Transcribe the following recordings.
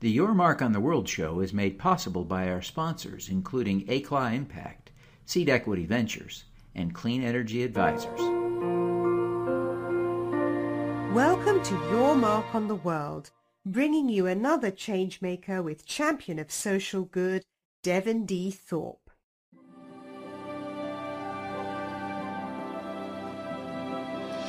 The Your Mark on the World show is made possible by our sponsors, including ACLA Impact, Seed Equity Ventures, and Clean Energy Advisors. Welcome to Your Mark on the World, bringing you another changemaker with champion of social good, Devin D. Thorpe.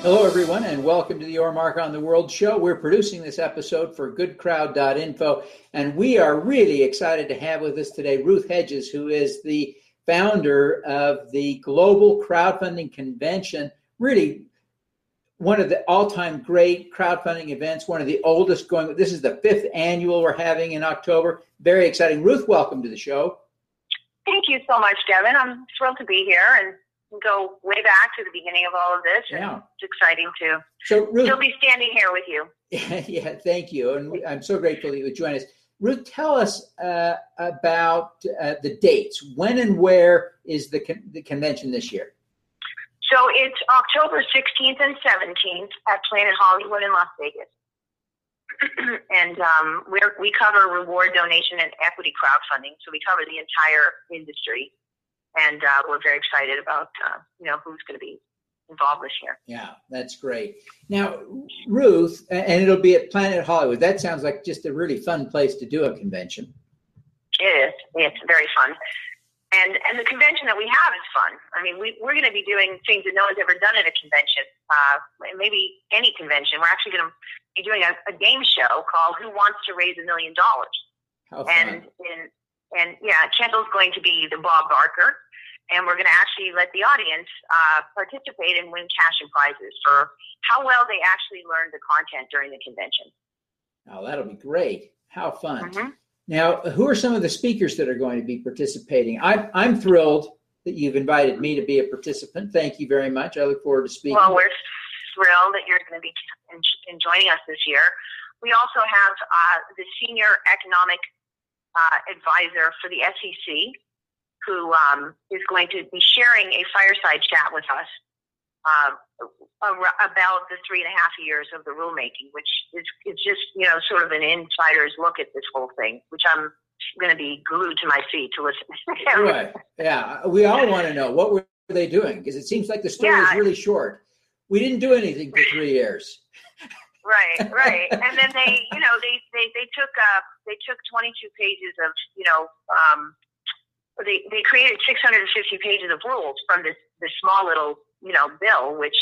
Hello, everyone, and welcome to the Your Mark on the World show. We're producing this episode for goodcrowd.info, and we are really excited to have with us today Ruth Hedges, who is the founder of the Global Crowdfunding Convention. Really, one of the all time great crowdfunding events, one of the oldest going. This is the fifth annual we're having in October. Very exciting. Ruth, welcome to the show. Thank you so much, Devin. I'm thrilled to be here and go way back to the beginning of all of this. Yeah. It's exciting to so Ruth, still be standing here with you. Yeah, yeah, thank you. And I'm so grateful that you would join us. Ruth, tell us uh, about uh, the dates. When and where is the, con- the convention this year? So it's October 16th and 17th at Planet Hollywood in Las Vegas. and um, we we cover reward donation and equity crowdfunding. So we cover the entire industry and uh, we're very excited about uh, you know who's going to be involved this year. Yeah, that's great. Now, Ruth, and it'll be at Planet Hollywood. That sounds like just a really fun place to do a convention. It is. It's very fun. And, and the convention that we have is fun. I mean, we, we're going to be doing things that no one's ever done at a convention, uh, maybe any convention. We're actually going to be doing a, a game show called Who Wants to Raise a Million Dollars? And in, and yeah, Kendall's going to be the Bob Barker, and we're going to actually let the audience uh, participate and win cash and prizes for how well they actually learned the content during the convention. Oh, that'll be great! How fun! Mm-hmm. Now, who are some of the speakers that are going to be participating? I'm I'm thrilled that you've invited me to be a participant. Thank you very much. I look forward to speaking. Well, we're thrilled that you're going to be in, in joining us this year. We also have uh, the senior economic uh, advisor for the SEC, who um, is going to be sharing a fireside chat with us uh, about the three and a half years of the rulemaking, which is, is just, you know, sort of an insider's look at this whole thing, which I'm going to be glued to my seat to listen. right. Yeah. We all want to know what were they doing? Because it seems like the story yeah. is really short. We didn't do anything for three years. Right, right. And then they, you know, they they they took uh they took 22 pages of, you know, um they they created 650 pages of rules from this this small little, you know, bill which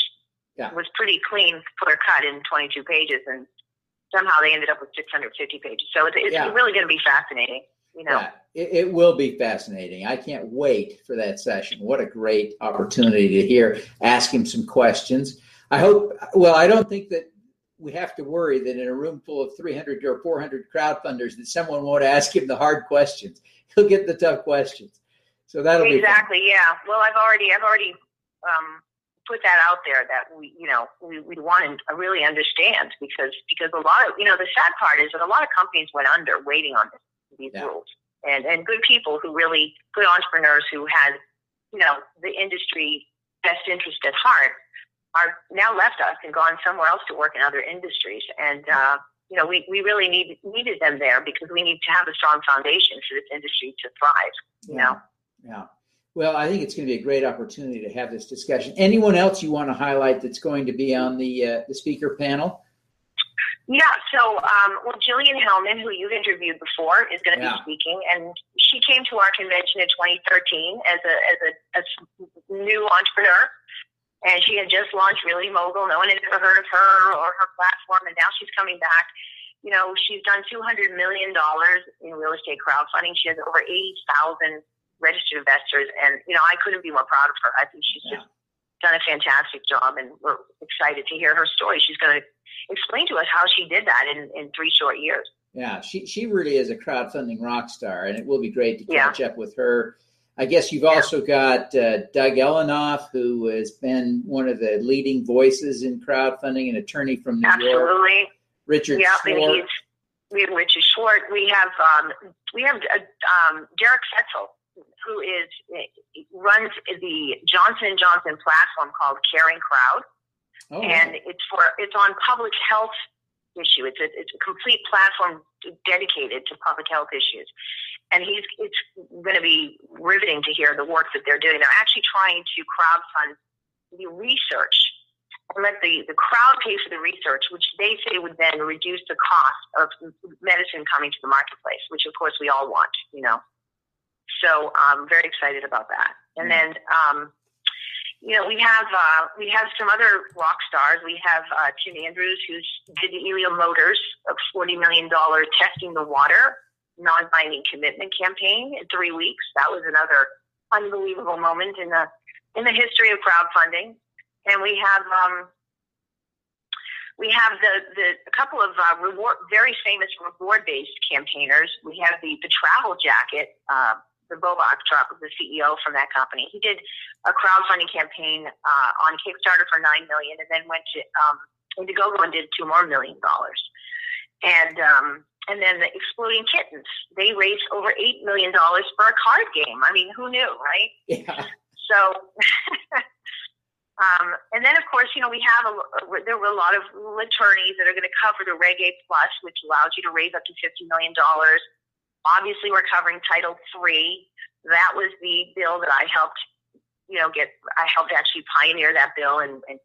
yeah. was pretty clean, clear cut in 22 pages and somehow they ended up with 650 pages. So it's, it's yeah. really going to be fascinating. You know. Yeah, it, it, will be fascinating. I can't wait for that session. What a great opportunity to hear, ask him some questions. I hope. Well, I don't think that we have to worry that in a room full of 300 or 400 crowdfunders that someone won't ask him the hard questions. He'll get the tough questions. So that'll be exactly, yeah. Well, I've already, I've already um, put that out there that we, you know, we, we want to really understand because because a lot of, you know, the sad part is that a lot of companies went under waiting on this, these yeah. rules, and and good people who really good entrepreneurs who had, you know, the industry best interest at heart are now left us and gone somewhere else to work in other industries. And, uh, you know, we, we really need, needed them there because we need to have a strong foundation for this industry to thrive, you yeah. know? Yeah. Well, I think it's going to be a great opportunity to have this discussion. Anyone else you want to highlight that's going to be on the uh, the speaker panel? Yeah, so um, well, Jilliene Helman, who you've interviewed before, is going to yeah. be speaking, and she came to our convention in 2013 as a as a, a new entrepreneur, and she had just launched Realty Mogul. No one had ever heard of her or her platform, and now she's coming back. You know, she's done $200 million in real estate crowdfunding. She has over 80,000 registered investors, and, you know, I couldn't be more proud of her. I think she's yeah. just done a fantastic job, and we're excited to hear her story. She's going to explain to us how she did that in, in three short years. Yeah, she, she really is a crowdfunding rock star, and it will be great to catch yeah. up with her I guess you've also got uh, Doug Ellenoff, who has been one of the leading voices in crowdfunding, an attorney from New Absolutely. York. Absolutely. Richard yeah, Short. we have Richard Short. We have um, we have uh, um, Derek Fetzel, who is runs the Johnson Johnson platform called Caring Crowd, oh. and it's for it's on public health issue. It's a, it's a complete platform dedicated to public health issues. And he's, it's going to be riveting to hear the work that they're doing. They're actually trying to crowdfund the research and let the, the crowd pay for the research, which they say would then reduce the cost of medicine coming to the marketplace, which of course we all want, you know. So I'm very excited about that. And then, um, you know, we have uh, we have some other rock stars. We have uh, Tim Andrews, who's did the Elio Motors, a forty million dollar testing the water non-binding commitment campaign in three weeks. That was another unbelievable moment in the in the history of crowdfunding and we have um, we have the, the a couple of uh, reward very famous reward based campaigners. We have the the travel jacket. Uh, the BauBax was the CEO from that company. He did a crowdfunding campaign uh, on Kickstarter for nine million, and then went to um, Indiegogo and did two more million dollars. And um, and then the Exploding Kittens, they raised over eight million dollars for a card game. I mean, who knew, right? Yeah. So Um, and then, of course, you know, we have a, there were a lot of attorneys that are going to cover the Reg A Plus, which allows you to raise up to $50 million. Obviously, we're covering Title III. That was the bill that I helped, you know, get, I helped actually pioneer that bill and, and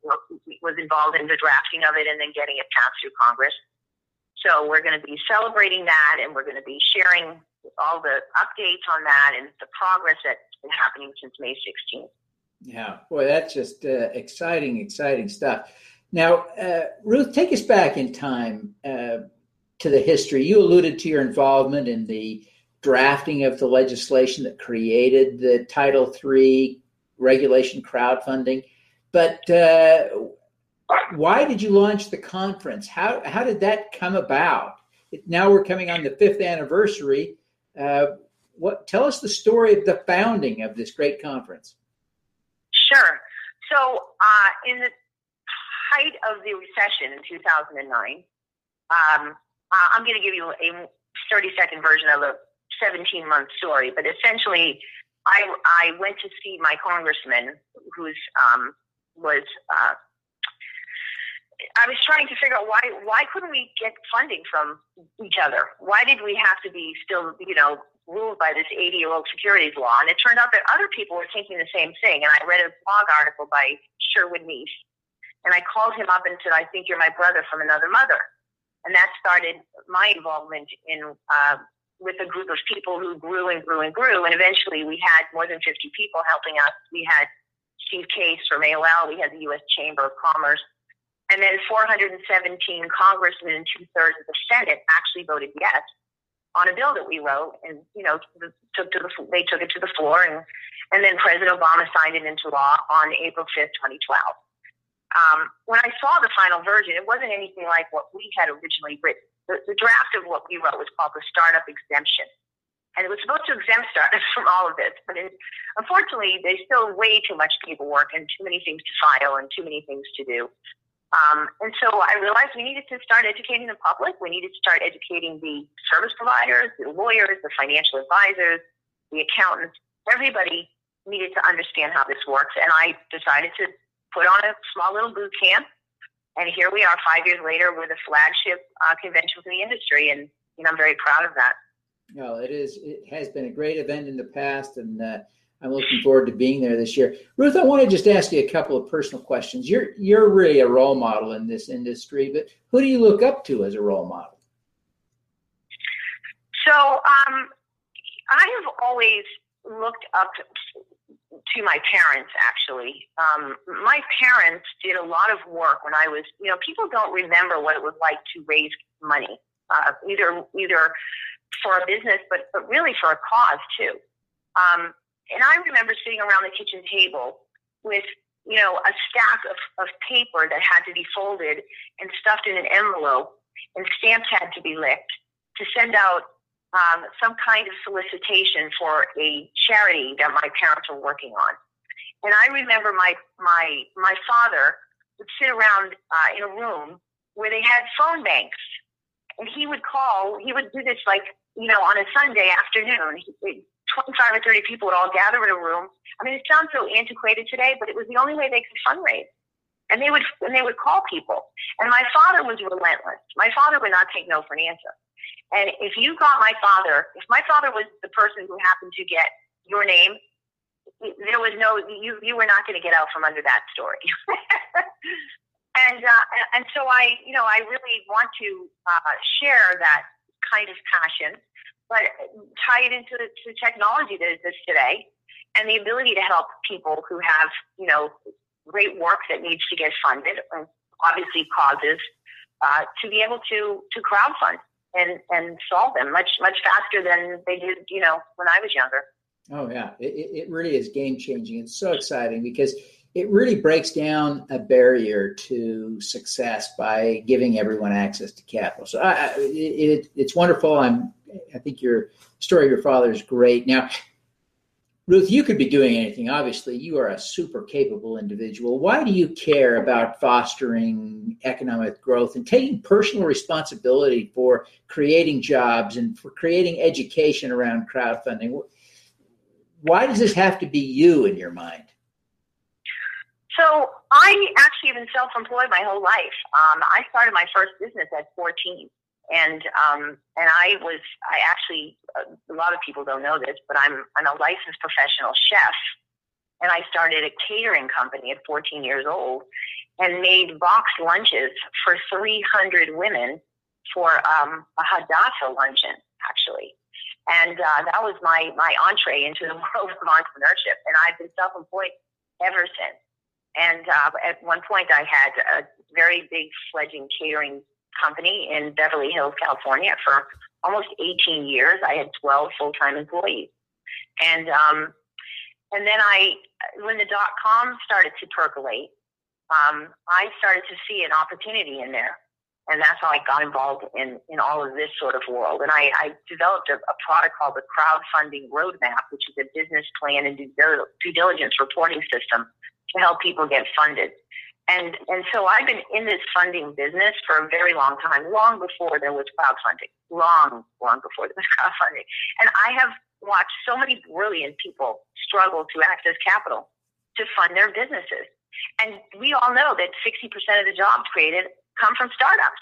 was involved in the drafting of it and then getting it passed through Congress. So we're going to be celebrating that and we're going to be sharing all the updates on that and the progress that's been happening since May 16th. Yeah, boy, that's just uh, exciting, exciting stuff. Now, uh, Ruth, take us back in time uh, to the history. You alluded to your involvement in the drafting of the legislation that created the Title III regulation crowdfunding, but uh, why did you launch the conference? How how did that come about? Now we're coming on the fifth anniversary. Uh, what tell us the story of the founding of this great conference? Sure. So, uh, in the height of the recession in 2009, um, uh, I'm going to give you a 30 second version of a 17 month story, but essentially, I, I went to see my congressman, who's um, was uh, I was trying to figure out why why couldn't we get funding from each other? Why did we have to be still you know ruled by this 80 year old securities law. And it turned out that other people were thinking the same thing. And I read a blog article by Sherwood Neiss. And I called him up and said, I think you're my brother from another mother. And that started my involvement in uh, with a group of people who grew and grew and grew. And eventually we had more than 50 people helping us. We had Steve Case from AOL. We had the U.S. Chamber of Commerce. And then 417 congressmen and two thirds of the Senate actually voted yes on a bill that we wrote, and you know, took to the they took it to the floor, and and then President Obama signed it into law on April fifth, twenty twelve. Um, when I saw the final version, it wasn't anything like what we had originally written. The, the draft of what we wrote was called the startup exemption, and it was supposed to exempt startups from all of this. But it, unfortunately, there's still way too much paperwork and too many things to file and too many things to do. Um, and so I realized we needed to start educating the public. We needed to start educating the service providers, the lawyers, the financial advisors, the accountants. Everybody needed to understand how this works. And I decided to put on a small little boot camp. And here we are five years later with a flagship uh, convention for the industry. And you know, I'm very proud of that. Well, it is. It has been a great event in the past, and uh, I'm looking forward to being there this year. Ruth, I want to just ask you a couple of personal questions. You're you're really a role model in this industry, but who do you look up to as a role model? So um, I have always looked up to my parents. Actually, um, my parents did a lot of work when I was. You know, people don't remember what it was like to raise money, uh, either either for a business, but but really for a cause too. Um, and I remember sitting around the kitchen table with, you know, a stack of, of paper that had to be folded and stuffed in an envelope, and stamps had to be licked to send out um, some kind of solicitation for a charity that my parents were working on. And I remember my my my father would sit around uh, in a room where they had phone banks, and he would call. He would do this like you know on a Sunday afternoon. He, 25 or 30 people would all gather in a room. I mean, it sounds so antiquated today, but it was the only way they could fundraise. and they would and they would call people. And my father was relentless. My father would not take no for an answer. And if you got my father, if my father was the person who happened to get your name, there was no you you were not going to get out from under that story. and uh, and so I you know I really want to uh, share that kind of passion, but tie it into the technology that exists today and the ability to help people who have, you know, great work that needs to get funded, and obviously causes, uh, to be able to to crowdfund and and solve them much much faster than they did, you know, when I was younger. Oh yeah, it, it really is game changing. It's so exciting because it really breaks down a barrier to success by giving everyone access to capital. So I, it, it, it's wonderful. I'm I think your story of your father is great. Now, Ruth, you could be doing anything. Obviously, you are a super capable individual. Why do you care about fostering economic growth and taking personal responsibility for creating jobs and for creating education around crowdfunding? Why does this have to be you in your mind? So, I actually have been self employed my whole life. Um, I started my first business at 14 and um, and I was I actually a lot of people don't know this, but I'm I'm a licensed professional chef, and I started a catering company at 14 years old, and made boxed lunches for 300 women for um, a Hadassah luncheon actually, and uh, that was my my entree into the world of entrepreneurship, and I've been self-employed ever since. And uh, at one point, I had a very big fledging catering company in Beverly Hills, California for almost 18 years. I had 12 full-time employees. And, um, and then I, when the dot com started to percolate, um, I started to see an opportunity in there. And that's how I got involved in, in all of this sort of world. And I, I developed a, a product called the Crowdfunding Roadmap, which is a business plan and due, due diligence reporting system to help people get funded. And, and so I've been in this funding business for a very long time, long before there was crowdfunding, long, long before there was crowdfunding. And I have watched so many brilliant people struggle to access capital to fund their businesses. And we all know that 60% of the jobs created come from startups.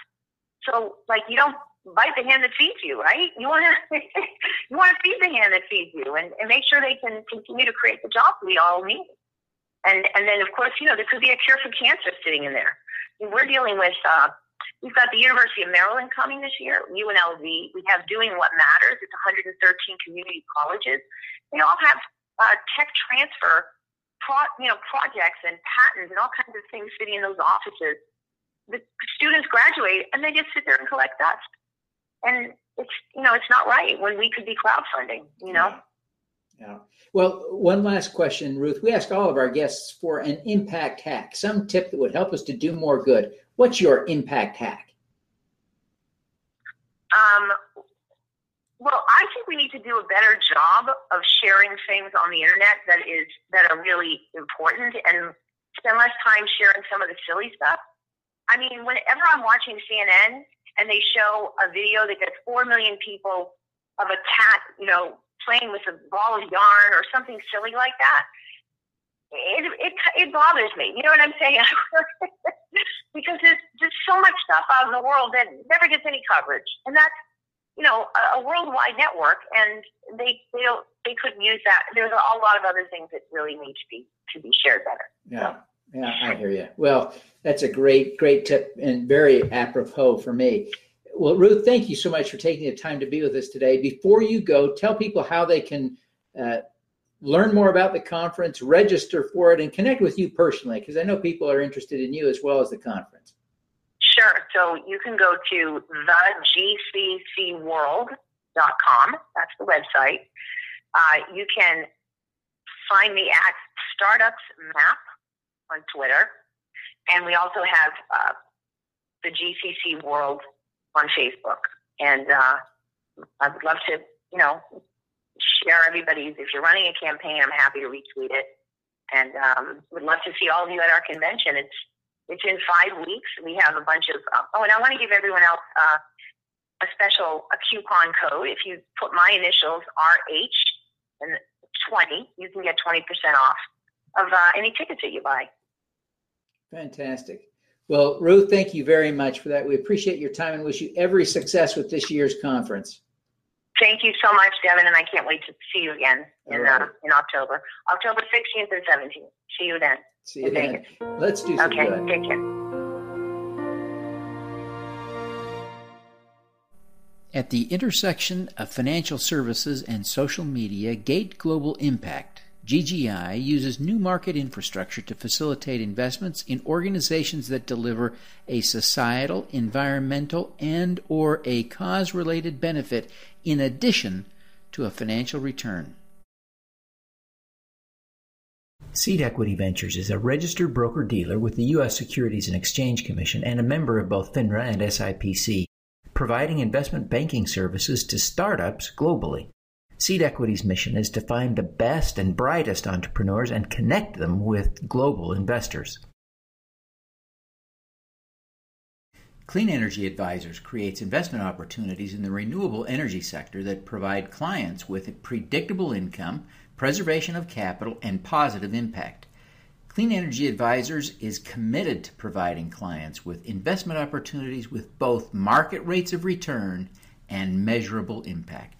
So, like, you don't bite the hand that feeds you, right? You want to you want to feed the hand that feeds you, and, and make sure they can continue to create the jobs we all need. And, and then, of course, you know, there could be a cure for cancer sitting in there. We're dealing with, uh, we've got the University of Maryland coming this year, UNLV. We have Doing What Matters. It's 113 community colleges. They all have uh, tech transfer pro- you know, projects and patents and all kinds of things sitting in those offices. The students graduate and they just sit there and collect dust. And it's, you know, it's not right when we could be crowdfunding, you know? Yeah. Well, one last question, Ruth. We ask all of our guests for an impact hack, some tip that would help us to do more good. What's your impact hack? Um, well, I think we need to do a better job of sharing things on the internet that is that are really important and spend less time sharing some of the silly stuff. I mean, whenever I'm watching CNN and they show a video that gets four million people of a cat, you know, playing with a ball of yarn or something silly like that, it, it, it bothers me. You know what I'm saying? because there's just so much stuff out in the world that never gets any coverage. And that's, you know, a, a worldwide network and they, they don't, they couldn't use that. There's a, lot of other things that really need to be, to be shared better. Yeah. Yeah, I hear you. Well, that's a great, great tip and very apropos for me. Well, Ruth, thank you so much for taking the time to be with us today. Before you go, tell people how they can uh, learn more about the conference, register for it, and connect with you personally, because I know people are interested in you as well as the conference. Sure. So you can go to thegccworld.com. That's the website. Uh, you can find me at Startups Map on Twitter. And we also have uh, the GCC World on Facebook. And uh, I would love to, you know, share everybody's. If you're running a campaign, I'm happy to retweet it. And um, would love to see all of you at our convention. It's it's in five weeks. We have a bunch of. Uh, oh, and I want to give everyone else uh, a special a coupon code. If you put my initials RH and 20, you can get 20% off of uh, any tickets that you buy. Fantastic. Well, Ruth, thank you very much for that. We appreciate your time and wish you every success with this year's conference. Thank you so much, Devin, and I can't wait to see you again in right. uh, in October, October 16th and 17th. See you then. See you then. Let's do some okay, good. take care. At the intersection of financial services and social media, Gate Global Impact, GGI, uses new market infrastructure to facilitate investments in organizations that deliver a societal, environmental, and or a cause-related benefit in addition to a financial return. Seed Equity Ventures is a registered broker dealer with the U.S. Securities and Exchange Commission and a member of both FINRA and SIPC providing investment banking services to startups globally. Seed Equity's mission is to find the best and brightest entrepreneurs and connect them with global investors. Clean Energy Advisors creates investment opportunities in the renewable energy sector that provide clients with predictable income, preservation of capital, and positive impact. Clean Energy Advisors is committed to providing clients with investment opportunities with both market rates of return and measurable impact.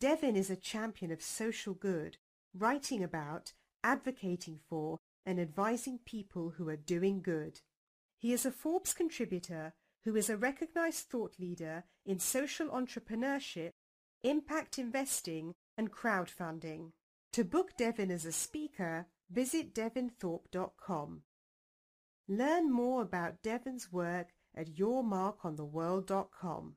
Devin is a champion of social good, writing about, advocating for, and advising people who are doing good. He is a Forbes contributor who is a recognized thought leader in social entrepreneurship, impact investing, and crowdfunding. To book Devin as a speaker, visit devinthorpe.com. Learn more about Devin's work at yourmarkontheworld.com.